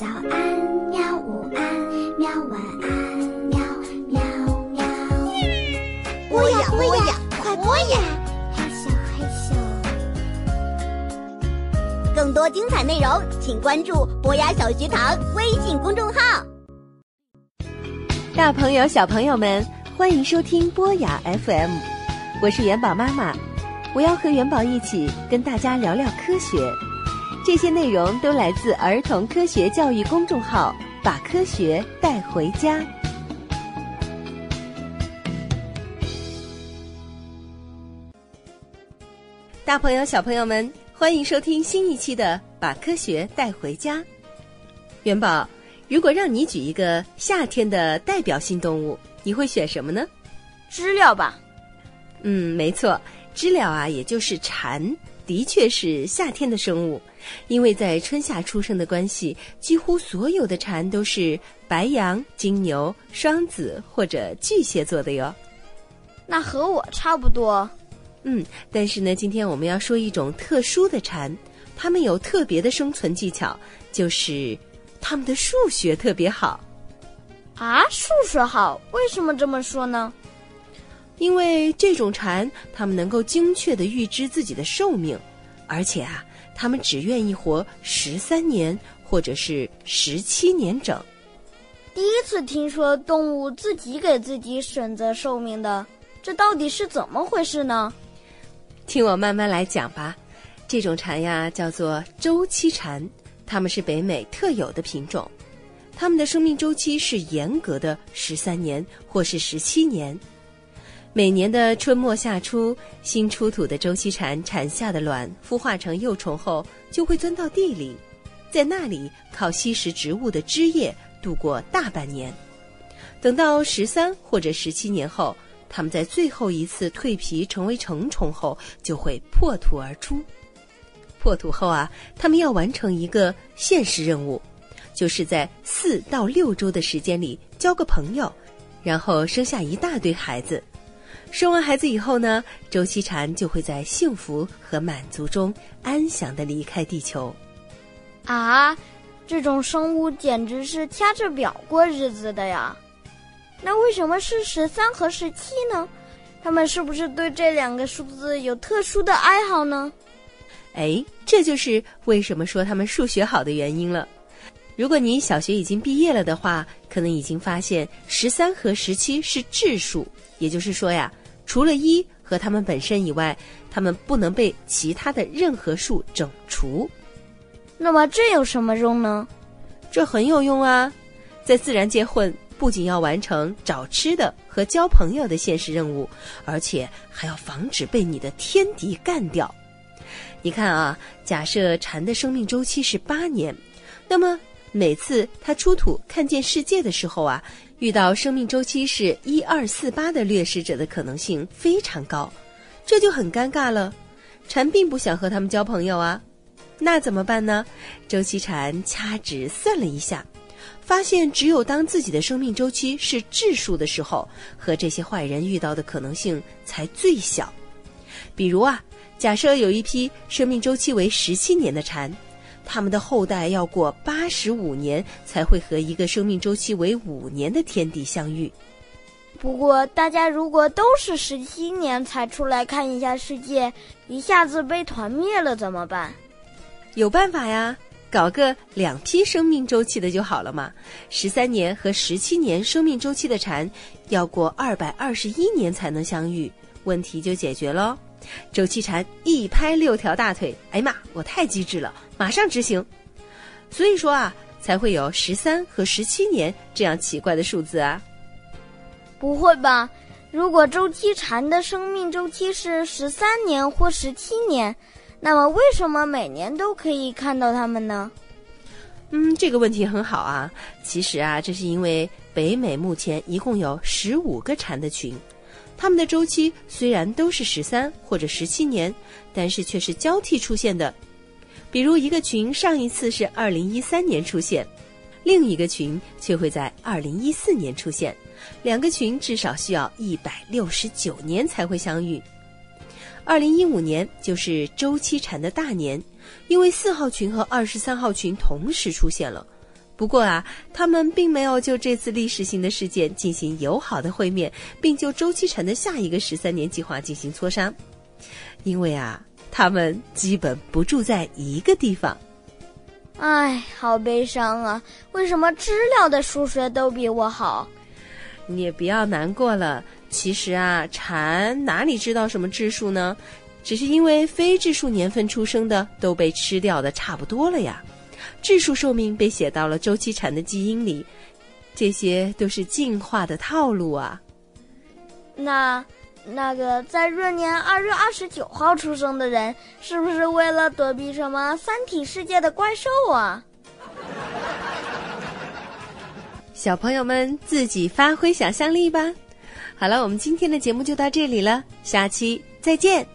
早安，喵！午安，喵！晚安，喵喵喵。播呀播呀，快播呀！嘿咻嘿咻。更多精彩内容，请关注博雅小学堂微信公众号。大朋友、小朋友们，欢迎收听博雅 FM，我是元宝妈妈，我要和元宝一起跟大家聊聊科学。这些内容都来自儿童科学教育公众号，把科学带回家。大朋友、小朋友们，欢迎收听新一期的《把科学带回家》。元宝，如果让你举一个夏天的代表性动物，你会选什么呢？知了吧？嗯，没错，知了啊，也就是蝉，的确是夏天的生物。因为在春夏出生的关系，几乎所有的蝉都是白羊、金牛、双子或者巨蟹座的哟。那和我差不多。嗯，但是呢，今天我们要说一种特殊的蝉，它们有特别的生存技巧，就是它们的数学特别好。啊，数学好？为什么这么说呢？因为这种蝉，它们能够精确的预知自己的寿命，而且啊。它们只愿意活十三年，或者是十七年整。第一次听说动物自己给自己选择寿命的，这到底是怎么回事呢？听我慢慢来讲吧。这种蝉呀，叫做周期蝉，它们是北美特有的品种，它们的生命周期是严格的十三年或是十七年。每年的春末夏初，新出土的周期蝉产下的卵孵化成幼虫后，就会钻到地里，在那里靠吸食植物的汁液度过大半年。等到十三或者十七年后，它们在最后一次蜕皮成为成虫后，就会破土而出。破土后啊，它们要完成一个现实任务，就是在四到六周的时间里交个朋友，然后生下一大堆孩子。生完孩子以后呢，周期蝉就会在幸福和满足中安详的离开地球。啊，这种生物简直是掐着表过日子的呀！那为什么是十三和十七呢？他们是不是对这两个数字有特殊的爱好呢？哎，这就是为什么说他们数学好的原因了。如果你小学已经毕业了的话，可能已经发现十三和十七是质数，也就是说呀。除了一和它们本身以外，它们不能被其他的任何数整除。那么这有什么用呢？这很有用啊！在自然界混，不仅要完成找吃的和交朋友的现实任务，而且还要防止被你的天敌干掉。你看啊，假设蝉的生命周期是八年，那么每次它出土看见世界的时候啊。遇到生命周期是一二四八的掠食者的可能性非常高，这就很尴尬了。蝉并不想和他们交朋友啊，那怎么办呢？周期蝉掐指算了一下，发现只有当自己的生命周期是质数的时候，和这些坏人遇到的可能性才最小。比如啊，假设有一批生命周期为十七年的蝉。他们的后代要过八十五年才会和一个生命周期为五年的天敌相遇。不过，大家如果都是十七年才出来看一下世界，一下子被团灭了怎么办？有办法呀，搞个两批生命周期的就好了嘛。十三年和十七年生命周期的蝉，要过二百二十一年才能相遇，问题就解决喽。周期蝉一拍六条大腿，哎呀妈，我太机智了，马上执行。所以说啊，才会有十三和十七年这样奇怪的数字啊。不会吧？如果周期蝉的生命周期是十三年或十七年，那么为什么每年都可以看到它们呢？嗯，这个问题很好啊。其实啊，这是因为北美目前一共有十五个蝉的群。他们的周期虽然都是十三或者十七年，但是却是交替出现的。比如一个群上一次是二零一三年出现，另一个群却会在二零一四年出现，两个群至少需要一百六十九年才会相遇。二零一五年就是周期蝉的大年，因为四号群和二十三号群同时出现了。不过啊，他们并没有就这次历史性的事件进行友好的会面，并就周期蝉的下一个十三年计划进行磋商，因为啊，他们基本不住在一个地方。唉，好悲伤啊！为什么知了的数学都比我好？你也不要难过了。其实啊，蝉哪里知道什么质数呢？只是因为非质数年份出生的都被吃掉的差不多了呀。质数寿命被写到了周期蝉的基因里，这些都是进化的套路啊。那那个在闰年二月二十九号出生的人，是不是为了躲避什么三体世界的怪兽啊？小朋友们自己发挥想象力吧。好了，我们今天的节目就到这里了，下期再见。